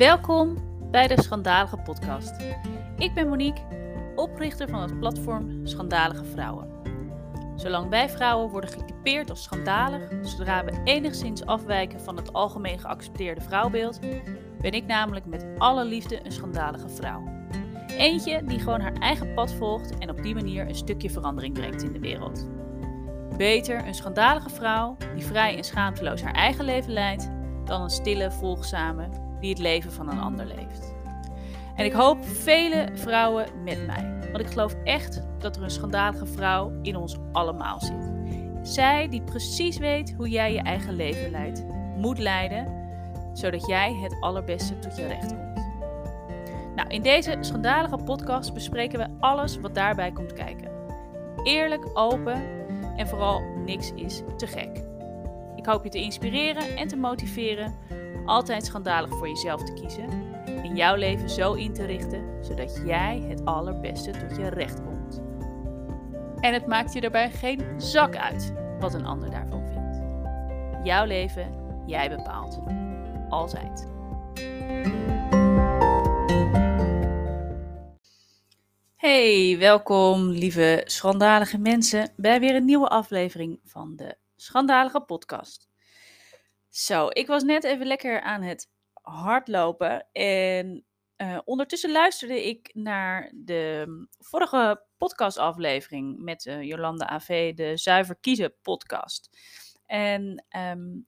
Welkom bij de Schandalige Podcast. Ik ben Monique, oprichter van het platform Schandalige Vrouwen. Zolang wij vrouwen worden getypeerd als schandalig, zodra we enigszins afwijken van het algemeen geaccepteerde vrouwbeeld, ben ik namelijk met alle liefde een schandalige vrouw. Eentje die gewoon haar eigen pad volgt en op die manier een stukje verandering brengt in de wereld. Beter een schandalige vrouw die vrij en schaamteloos haar eigen leven leidt, dan een stille, volgzame die het leven van een ander leeft. En ik hoop vele vrouwen met mij, want ik geloof echt dat er een schandalige vrouw in ons allemaal zit. Zij die precies weet hoe jij je eigen leven leidt, moet leiden, zodat jij het allerbeste tot je recht komt. Nou, in deze schandalige podcast bespreken we alles wat daarbij komt kijken. Eerlijk, open en vooral niks is te gek. Ik hoop je te inspireren en te motiveren altijd schandalig voor jezelf te kiezen en jouw leven zo in te richten zodat jij het allerbeste tot je recht komt. En het maakt je daarbij geen zak uit wat een ander daarvan vindt. Jouw leven, jij bepaalt. Altijd. Hey, welkom lieve schandalige mensen bij weer een nieuwe aflevering van de Schandalige Podcast. Zo, ik was net even lekker aan het hardlopen en uh, ondertussen luisterde ik naar de vorige podcastaflevering met uh, Jolanda AV, de Zuiver Kiezen podcast. En um,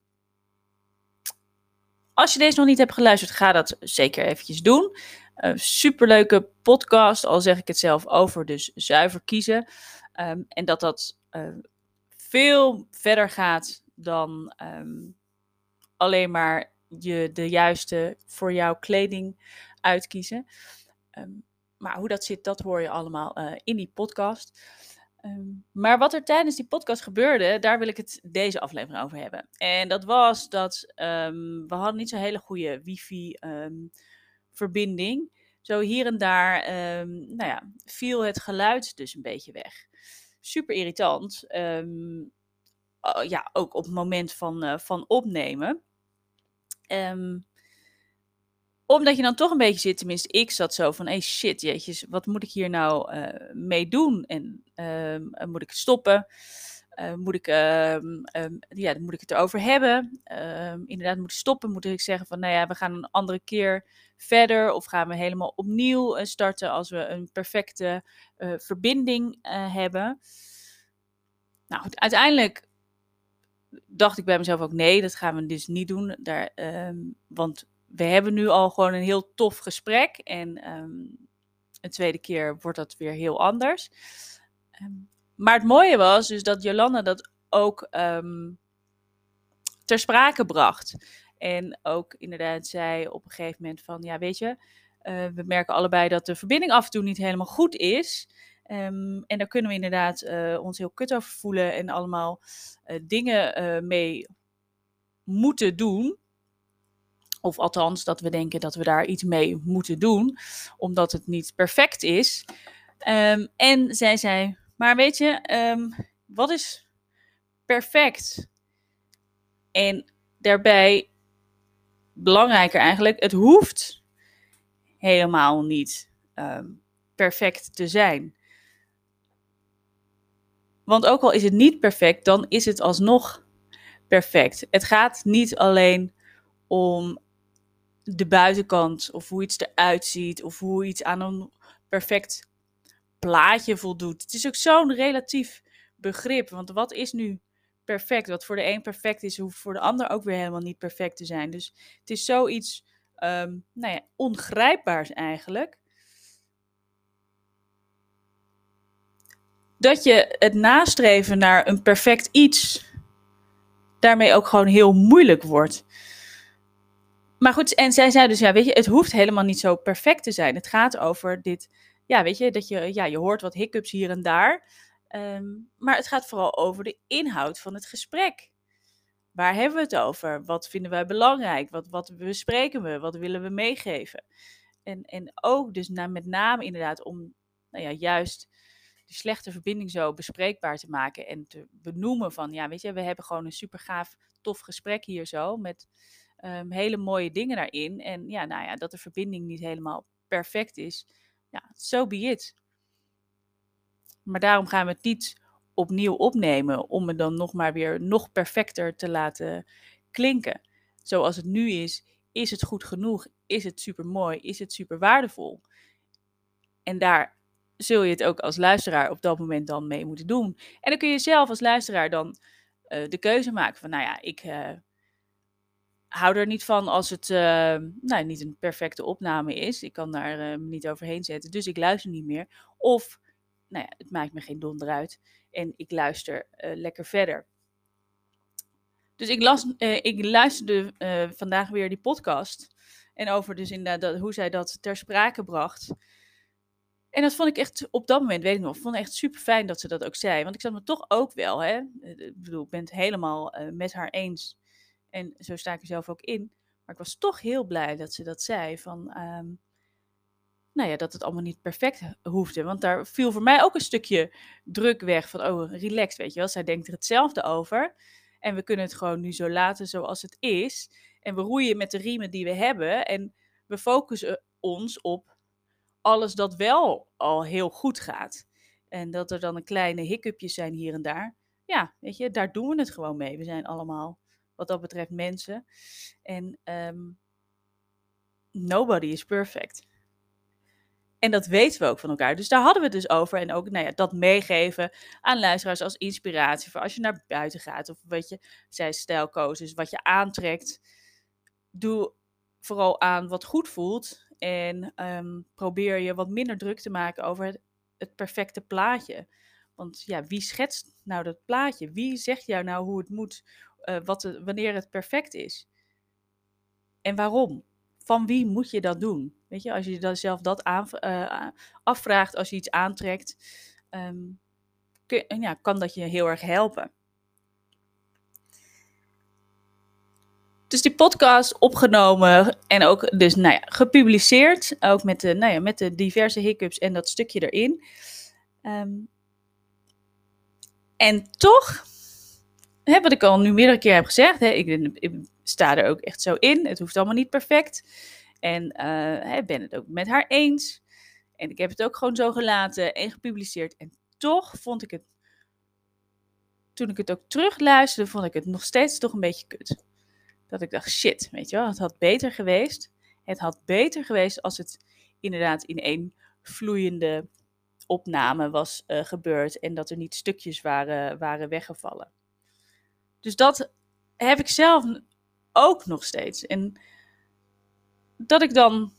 als je deze nog niet hebt geluisterd, ga dat zeker eventjes doen. Uh, superleuke podcast, al zeg ik het zelf over, dus zuiver kiezen. Um, en dat dat veel verder gaat dan um, alleen maar je de juiste voor jouw kleding uitkiezen. Um, maar hoe dat zit, dat hoor je allemaal uh, in die podcast. Um, maar wat er tijdens die podcast gebeurde, daar wil ik het deze aflevering over hebben. En dat was dat um, we hadden niet zo'n hele goede wifi-verbinding. Zo hier en daar nou ja, viel het geluid dus een beetje weg. Super irritant. Oh, ja, ook op het moment van, uh, van opnemen. Um, omdat je dan toch een beetje zit, tenminste ik zat zo van, hey shit, jeetjes, wat moet ik hier nou uh, mee doen? En um, moet ik stoppen? Uh, moet, ik, um, ja, moet ik het erover hebben? inderdaad, moet ik stoppen? Moet ik zeggen van, nou ja, we gaan een andere keer verder? Of gaan we helemaal opnieuw starten als we een perfecte verbinding hebben? Nou uiteindelijk dacht ik bij mezelf ook, nee, dat gaan we dus niet doen. Daar, um, want we hebben nu al gewoon een heel tof gesprek. En um, een tweede keer wordt dat weer heel anders. Um, maar het mooie was dus dat Jolanda dat ook ter sprake bracht. En ook inderdaad zei op een gegeven moment van, ja weet je, uh, we merken allebei dat de verbinding af en toe niet helemaal goed is. Um, en daar kunnen we inderdaad uh, ons heel kut over voelen en allemaal uh, dingen uh, mee moeten doen. Of althans, dat we denken dat we daar iets mee moeten doen, omdat het niet perfect is. Um, en zij zei: Maar weet je, um, wat is perfect? En daarbij, belangrijker eigenlijk, het hoeft helemaal niet perfect te zijn. Want ook al is het niet perfect, dan is het alsnog perfect. Het gaat niet alleen om de buitenkant of hoe iets eruit ziet of hoe iets aan een perfect plaatje voldoet. Het is ook zo'n relatief begrip. Want wat is nu perfect? Wat voor de een perfect is, hoeft voor de ander ook weer helemaal niet perfect te zijn. Dus het is zoiets um, nou ja, ongrijpbaars eigenlijk. Dat je het nastreven naar een perfect iets daarmee ook gewoon heel moeilijk wordt. Maar goed, en zij zei dus, ja, weet je, het hoeft helemaal niet zo perfect te zijn. Het gaat over dit, ja, weet je, dat je, ja, je hoort wat hiccups hier en daar. Um, maar het gaat vooral over de inhoud van het gesprek. Waar hebben we het over? Wat vinden wij belangrijk? Wat, wat bespreken we? Wat willen we meegeven? En, en ook dus met name inderdaad om, nou ja, juist slechte verbinding zo bespreekbaar te maken en te benoemen van, ja, weet je, we hebben gewoon een super gaaf, tof gesprek hier zo met ehm, hele mooie dingen daarin. En ja, nou ja, dat de verbinding niet helemaal perfect is. Ja, so be it. Maar daarom gaan we het niet opnieuw opnemen om het dan nog maar weer nog perfecter te laten klinken. Zoals het nu is, is het goed genoeg? Is het super mooi? Is het super waardevol? En daar zul je het ook als luisteraar op dat moment dan mee moeten doen. En dan kun je zelf als luisteraar dan uh, de keuze maken van, nou ja, ik uh, hou er niet van als het uh, nou, niet een perfecte opname is. Ik kan daar niet overheen zetten, dus ik luister niet meer. Of, nou ja, het maakt me geen donder uit en ik luister lekker verder. Dus ik, las, ik luisterde vandaag weer die podcast en over dus inderdaad hoe zij dat ter sprake bracht. En dat vond ik echt op dat moment, weet ik nog, vond ik echt super fijn dat ze dat ook zei. Want ik zat me toch ook wel, hè. Ik bedoel, ik ben het helemaal uh, met haar eens. En zo sta ik er zelf ook in. Maar ik was toch heel blij dat ze dat zei. Van, um, nou ja, dat het allemaal niet perfect hoefde. Want daar viel voor mij ook een stukje druk weg van, oh, relax, weet je wel. Zij denkt er hetzelfde over. En we kunnen het gewoon nu zo laten zoals het is. En we roeien met de riemen die we hebben. En we focussen ons op alles dat wel al heel goed gaat. En dat er dan een kleine hiccupjes zijn hier en daar. Ja, weet je, daar doen we het gewoon mee. We zijn allemaal, wat dat betreft, mensen. En um, nobody is perfect. En dat weten we ook van elkaar. Dus daar hadden we het dus over. En ook nou ja, dat meegeven aan luisteraars als inspiratie voor als je naar buiten gaat. Of wat je, stijlkoos wat je aantrekt. Doe vooral aan wat goed voelt. En ehm, probeer je wat minder druk te maken over het, perfecte plaatje. Want ja, wie schetst nou dat plaatje? Wie zegt jou nou hoe het moet, uh, wat wanneer het perfect is? En waarom? Van wie moet je dat doen? Weet je, als je dan zelf dat aan, uh, afvraagt als je iets aantrekt, um, kun, ja, kan dat je heel erg helpen. Dus die podcast opgenomen en ook dus nou ja, gepubliceerd. Ook met de, nou ja, met de diverse hiccups en dat stukje erin. Um, en toch, hè, wat ik al nu meerdere keer heb gezegd, hè, ik, ik, sta er ook echt zo in. Het hoeft allemaal niet perfect. En uh, ben het ook met haar eens. En ik heb het ook gewoon zo gelaten en gepubliceerd. En toch vond ik het, toen ik het ook terugluisterde, vond ik het nog steeds toch een beetje kut dat ik dacht, shit, weet je wel, het had beter geweest. Het had beter geweest als het inderdaad in één vloeiende opname was uh, gebeurd en dat er niet stukjes waren, waren weggevallen. Dus dat heb ik zelf ook nog steeds. En dat ik dan,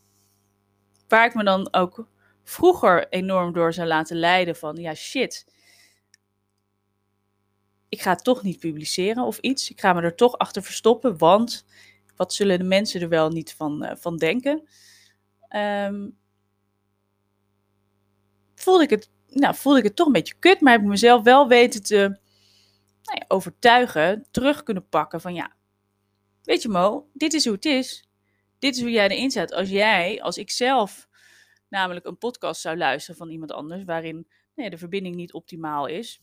waar ik me dan ook vroeger enorm door zou laten leiden van, ja shit, ik ga het toch niet publiceren of iets. Ik ga me er toch achter verstoppen, want wat zullen de mensen er wel niet van, uh, van denken? Um, voelde, ik het, nou, voelde ik het toch een beetje kut, maar heb ik mezelf wel weten te nou ja, overtuigen, terug kunnen pakken van ja, weet je Mo, dit is hoe het is. Dit is hoe jij erin zet. Als jij, als ik zelf namelijk een podcast zou luisteren van iemand anders, waarin nou ja, de verbinding niet optimaal is,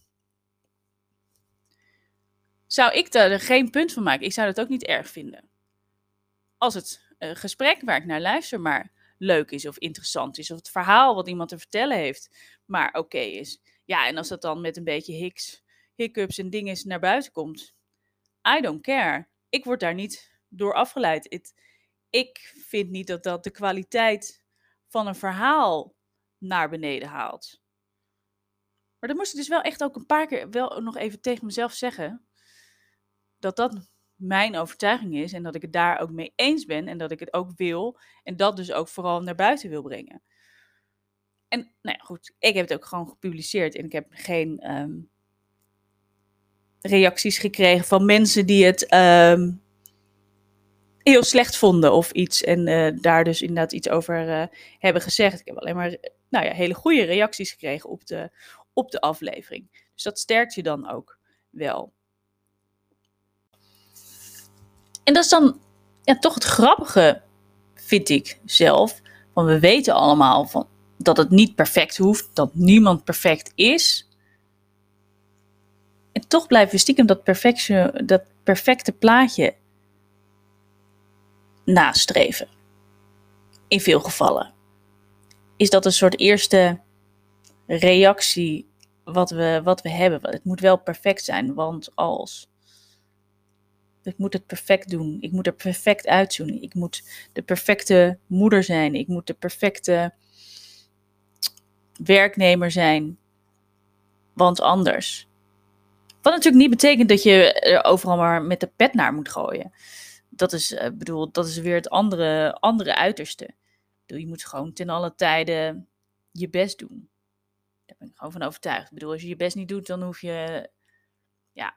zou ik daar geen punt van maken. Ik zou dat ook niet erg vinden. Als het uh, gesprek waar ik naar luister maar leuk is of interessant is, of het verhaal wat iemand te vertellen heeft maar oké is. Ja, en als dat dan met een beetje hicks, hiccups en dingen naar buiten komt, I don't care. Ik word daar niet door afgeleid. ik vind niet dat dat de kwaliteit van een verhaal naar beneden haalt. Maar dat moest ik dus wel echt ook een paar keer wel nog even tegen mezelf zeggen dat dat mijn overtuiging is en dat ik het daar ook mee eens ben en dat ik het ook wil en dat dus ook vooral naar buiten wil brengen. En nou ja, goed, ik heb het ook gewoon gepubliceerd en ik heb geen um, reacties gekregen van mensen die het um, heel slecht vonden of iets en uh, daar dus inderdaad iets over uh, hebben gezegd. Ik heb alleen maar nou ja, hele goede reacties gekregen op de, op de aflevering. Dus dat sterkt je dan ook wel. En dat is dan ja, toch het grappige, vind ik zelf. Want we weten allemaal van, dat het niet perfect hoeft, dat niemand perfect is. En toch blijven we stiekem dat, perfecte, dat perfecte plaatje nastreven. In veel gevallen. Is dat een soort eerste reactie wat we, wat we hebben? Het moet wel perfect zijn, want als. Ik moet het perfect doen. Ik moet er perfect uitzien. Ik moet de perfecte moeder zijn. Ik moet de perfecte werknemer zijn. Want anders. Wat natuurlijk niet betekent dat je er overal maar met de pet naar moet gooien. Dat is, uh, bedoel, dat is weer het andere, andere uiterste. je moet gewoon ten alle tijden je best doen. Daar ben ik gewoon van overtuigd. Ik bedoel, als je je best niet doet, dan hoef je. Ja,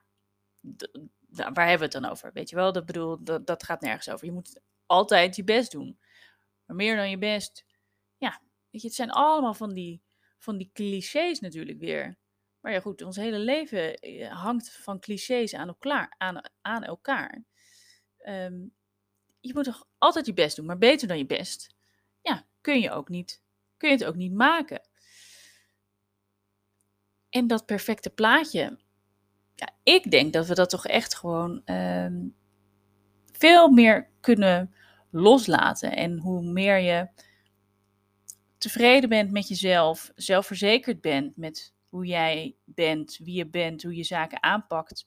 waar hebben we het dan over? Weet je wel, dat, bedoel, dat, dat gaat nergens over. Je moet altijd je best doen. Maar meer dan je best. Ja, weet je, het zijn allemaal van die, van die clichés natuurlijk weer. Maar ja, goed, ons hele leven eh, hangt van clichés aan elkaar. Aan, aan elkaar. Ehm, je moet toch altijd je best doen, maar beter dan je best. Ja, kun je ook niet. Kun je het ook niet maken. En dat perfecte plaatje. Ik denk dat we dat toch echt gewoon ehm, veel meer kunnen loslaten. En hoe meer je tevreden bent met jezelf, zelfverzekerd bent met hoe jij bent, wie je bent, hoe je zaken aanpakt.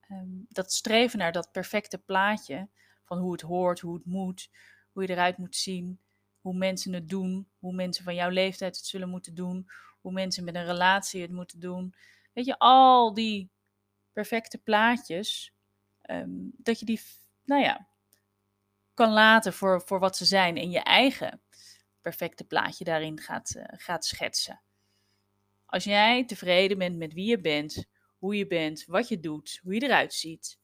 Ehm, dat streven naar dat perfecte plaatje van hoe het hoort, hoe het moet, hoe je eruit moet zien, hoe mensen het doen, hoe mensen van jouw leeftijd het zullen moeten doen, hoe mensen met een relatie het moeten doen. Weet je, al die perfecte plaatjes, ehm, dat je die, nou ja, kan laten voor, voor wat ze zijn en je eigen perfecte plaatje daarin gaat, uh, gaat schetsen. Als jij tevreden bent met wie je bent, hoe je bent, wat je doet, hoe je eruit ziet,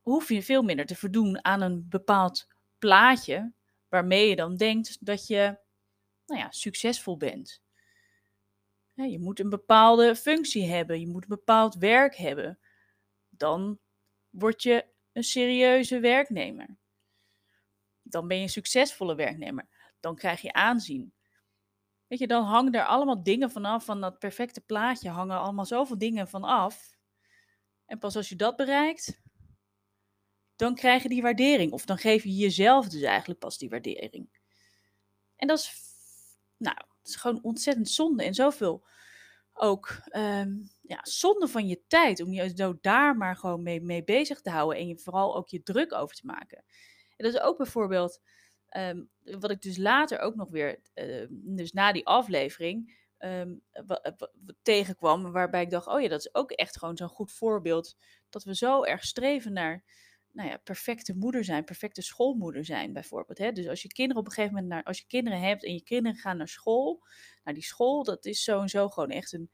hoef je veel minder te verdoen aan een bepaald plaatje waarmee je dan denkt dat je nou ja, succesvol bent. Je moet een bepaalde functie hebben, je moet een bepaald werk hebben. Dan word je een serieuze werknemer. Dan ben je een succesvolle werknemer. Dan krijg je aanzien. Weet je, dan hangen er allemaal dingen vanaf. Van dat perfecte plaatje hangen allemaal zoveel dingen van af. En pas als je dat bereikt, dan krijg je die waardering. Of dan geef je jezelf dus eigenlijk pas die waardering. En dat is, nou, dat is gewoon ontzettend zonde. En zoveel ook um, ja, zonde van je tijd. Om je zo daar maar gewoon mee, mee bezig te houden. En je vooral ook je druk over te maken. En dat is ook bijvoorbeeld Um, wat ik dus later ook nog weer, uh, dus na die aflevering, tegenkwam. Waarbij ik dacht, oh ja, dat is ook echt gewoon zo'n goed voorbeeld. Dat we zo erg streven naar, nou ja, perfecte moeder zijn, perfecte schoolmoeder zijn bijvoorbeeld. Hè? Dus als je kinderen op een gegeven moment, naar, als je kinderen hebt en je kinderen gaan naar school. Nou, die school, dat is zo en zo gewoon echt een,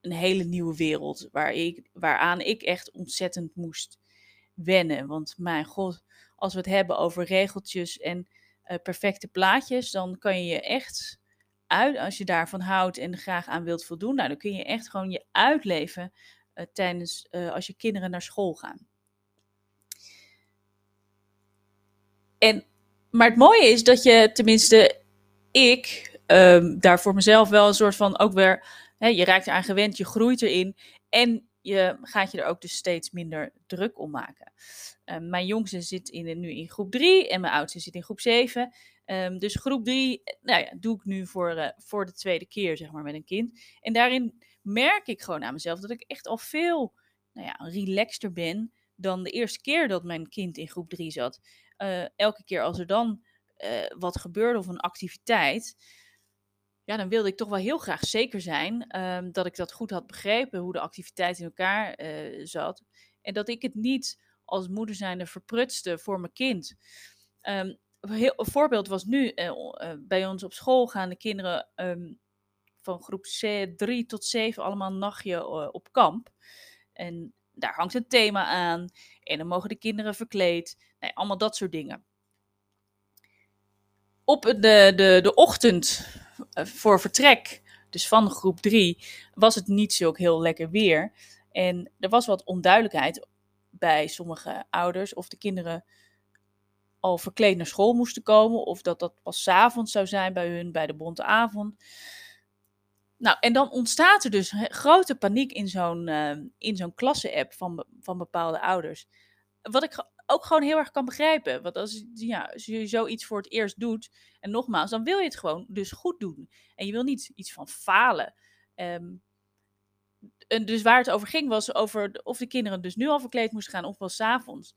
een hele nieuwe wereld. Waar ik, waaraan ik echt ontzettend moest wennen. Want mijn god, als we het hebben over regeltjes en uh, perfecte plaatjes, dan kan je je echt uit, als je daarvan houdt en graag aan wilt voldoen, nou, dan kun je echt gewoon je uitleven uh, tijdens uh, als je kinderen naar school gaan. En, maar het mooie is dat je, tenminste, ik um, daar voor mezelf wel een soort van ook weer, hè, je raakt eraan gewend, je groeit erin en je gaat je er ook dus steeds minder druk om maken. Ehm, mijn jongste zit in, nu in groep 3 en mijn oudste zit in groep 7. Um, ehm, dus groep 3 nou ja, doe ik nu voor, uh, voor de tweede keer zeg maar, met een kind. En daarin merk ik gewoon aan mezelf dat ik echt al veel nou ja, relaxter ben dan de eerste keer dat mijn kind in groep 3 zat. Uh, elke keer als er dan uh, wat gebeurde of een activiteit, ja, dan wilde ik toch wel heel graag zeker zijn um, dat ik dat goed had begrepen, hoe de activiteit in elkaar zat. En dat ik het niet als moeder zijnde verprutste voor mijn kind. Um, heel, een voorbeeld was nu, bij ons op school gaan de kinderen um, van groep C, 3 tot 7 allemaal een nachtje op kamp. En daar hangt een thema aan. En dan mogen de kinderen verkleed. Nee, allemaal dat soort dingen. Op de, de, de ochtend voor vertrek, dus van groep 3, was het niet zo heel lekker weer. En er was wat onduidelijkheid bij sommige ouders of de kinderen al verkleed naar school moesten komen of dat dat pas s avonds zou zijn bij hun bij de bonte avond. Nou, en dan ontstaat er dus grote paniek in zo'n uh, in zo'n klasse-app van, van bepaalde ouders. wat ik ook gewoon heel erg kan begrijpen. Want als, ja, als je zoiets voor het eerst doet, en nogmaals, dan wil je het gewoon dus goed doen. En je wil niet iets van falen. Ehm, en dus waar het over ging, was over of de kinderen dus nu al verkleed moesten gaan of wel s'avonds.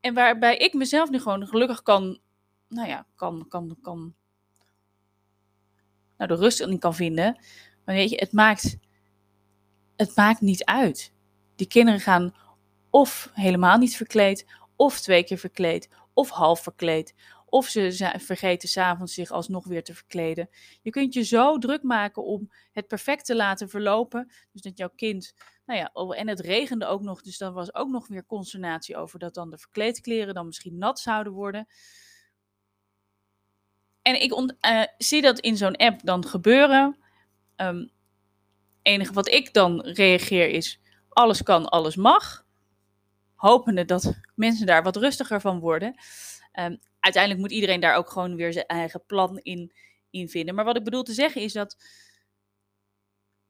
En waarbij ik mezelf nu gewoon gelukkig kan, nou ja, kan, kan, kan, nou de rust in kan vinden. Maar weet je, het maakt, het maakt niet uit. Die kinderen gaan of helemaal niet verkleed, of twee keer verkleed, of half verkleed. Of ze vergeten s'avonds zich alsnog weer te verkleden. Je kunt je zo druk maken om het perfect te laten verlopen. Dus dat jouw kind, nou ja, oh, en het regende ook nog, dus dan was ook nog weer consternatie over dat dan de verkleedkleren dan misschien nat zouden worden. En ik uh, zie dat in zo'n app dan gebeuren. Um, enige wat ik dan reageer is: alles kan, alles mag. Hopende dat mensen daar wat rustiger van worden. Um, uiteindelijk moet iedereen daar ook gewoon weer zijn eigen plan in, in vinden. Maar wat ik bedoel te zeggen is dat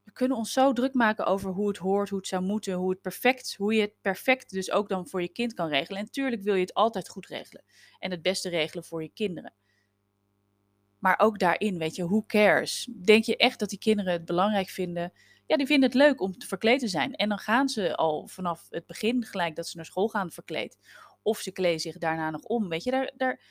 we kunnen ons zo druk maken over hoe het hoort, hoe het zou moeten, hoe, het perfect, hoe je het perfect dus ook dan voor je kind kan regelen. En natuurlijk wil je het altijd goed regelen en het beste regelen voor je kinderen. Maar ook daarin, weet je, who cares? Denk je echt dat die kinderen het belangrijk vinden? Ja, die vinden het leuk om te verkleed te zijn. En dan gaan ze al vanaf het begin gelijk dat ze naar school gaan verkleed. Of ze kleden zich daarna nog om. Weet je, daar, daar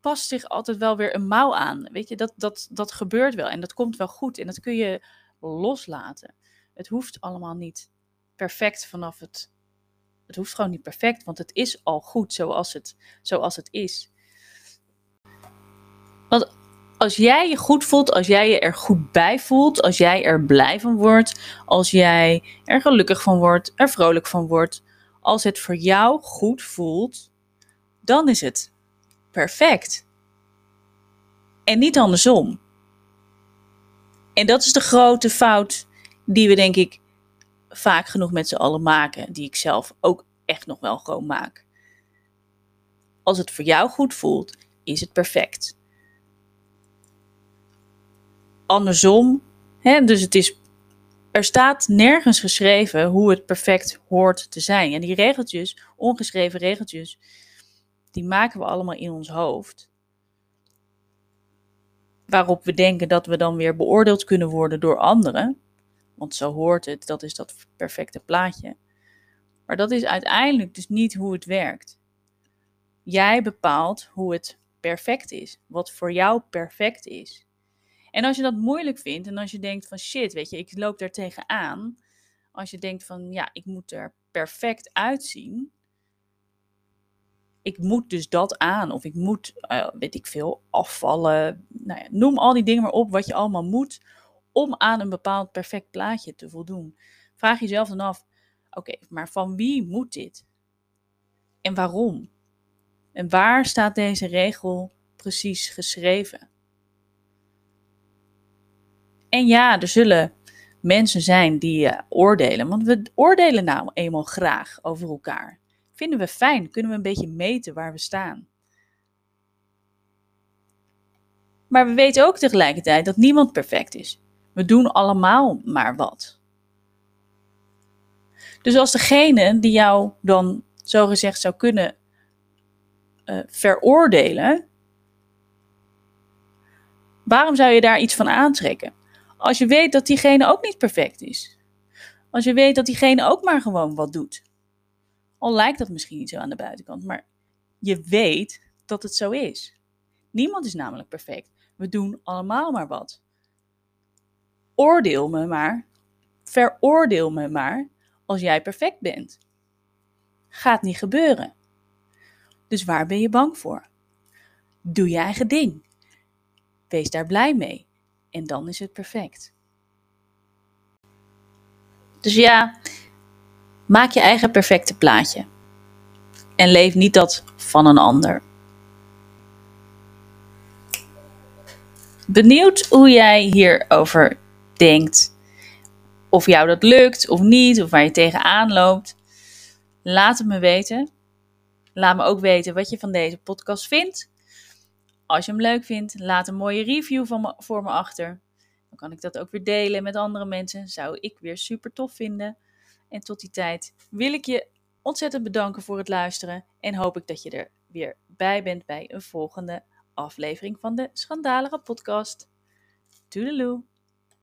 past zich altijd wel weer een mouw aan. Weet je, dat, dat, dat gebeurt wel. En dat komt wel goed. En dat kun je loslaten. Het hoeft allemaal niet perfect vanaf het. Het hoeft gewoon niet perfect, want het is al goed zoals het, zoals het is. Want als jij je goed voelt, als jij je er goed bij voelt, als jij er blij van wordt, als jij er gelukkig van wordt, er vrolijk van wordt, als het voor jou goed voelt, dan is het perfect. En niet andersom. En dat is de grote fout die we denk ik vaak genoeg met z'n allen maken, die ik zelf ook echt nog wel gewoon maak. Als het voor jou goed voelt, is het perfect. Andersom, hè, dus het is er staat nergens geschreven hoe het perfect hoort te zijn. En die regeltjes, ongeschreven regeltjes, die maken we allemaal in ons hoofd. Waarop we denken dat we dan weer beoordeeld kunnen worden door anderen. Want zo hoort het, dat is dat perfecte plaatje. Maar dat is uiteindelijk dus niet hoe het werkt. Jij bepaalt hoe het perfect is, wat voor jou perfect is. En als je dat moeilijk vindt en als je denkt van shit, weet je, ik loop daar tegenaan. Als je denkt van ja, ik moet er perfect uitzien. Ik moet dus dat aan. Of ik moet, uh, weet ik veel, afvallen. Nou ja, noem al die dingen maar op wat je allemaal moet om aan een bepaald perfect plaatje te voldoen. Vraag jezelf dan af, oké, maar van wie moet dit? En waarom? En waar staat deze regel precies geschreven? En ja, er zullen mensen zijn die uh, oordelen, want we oordelen nou eenmaal graag over elkaar. Vinden we fijn, kunnen we een beetje meten waar we staan. Maar we weten ook tegelijkertijd dat niemand perfect is. We doen allemaal maar wat. Dus als degene die jou dan zogezegd zou kunnen uh, veroordelen, waarom zou je daar iets van aantrekken? Als je weet dat diegene ook niet perfect is. Als je weet dat diegene ook maar gewoon wat doet. Al lijkt dat misschien niet zo aan de buitenkant, maar je weet dat het zo is. Niemand is namelijk perfect. We doen allemaal maar wat. Oordeel me maar, veroordeel me maar als jij perfect bent. Gaat niet gebeuren. Dus waar ben je bang voor? Doe je eigen ding. Wees daar blij mee. En dan is het perfect. Dus ja, maak je eigen perfecte plaatje. En leef niet dat van een ander. Benieuwd hoe jij hierover denkt. Of jou dat lukt of niet, of waar je tegenaan loopt. Laat het me weten. Laat me ook weten wat je van deze podcast vindt. Als je hem leuk vindt, laat een mooie review van me, voor me achter. Dan kan ik dat ook weer delen met andere mensen. Zou ik weer super tof vinden. En tot die tijd wil ik je ontzettend bedanken voor het luisteren en hoop ik dat je er weer bij bent bij een volgende aflevering van de Schandalige Podcast. Toedeloe!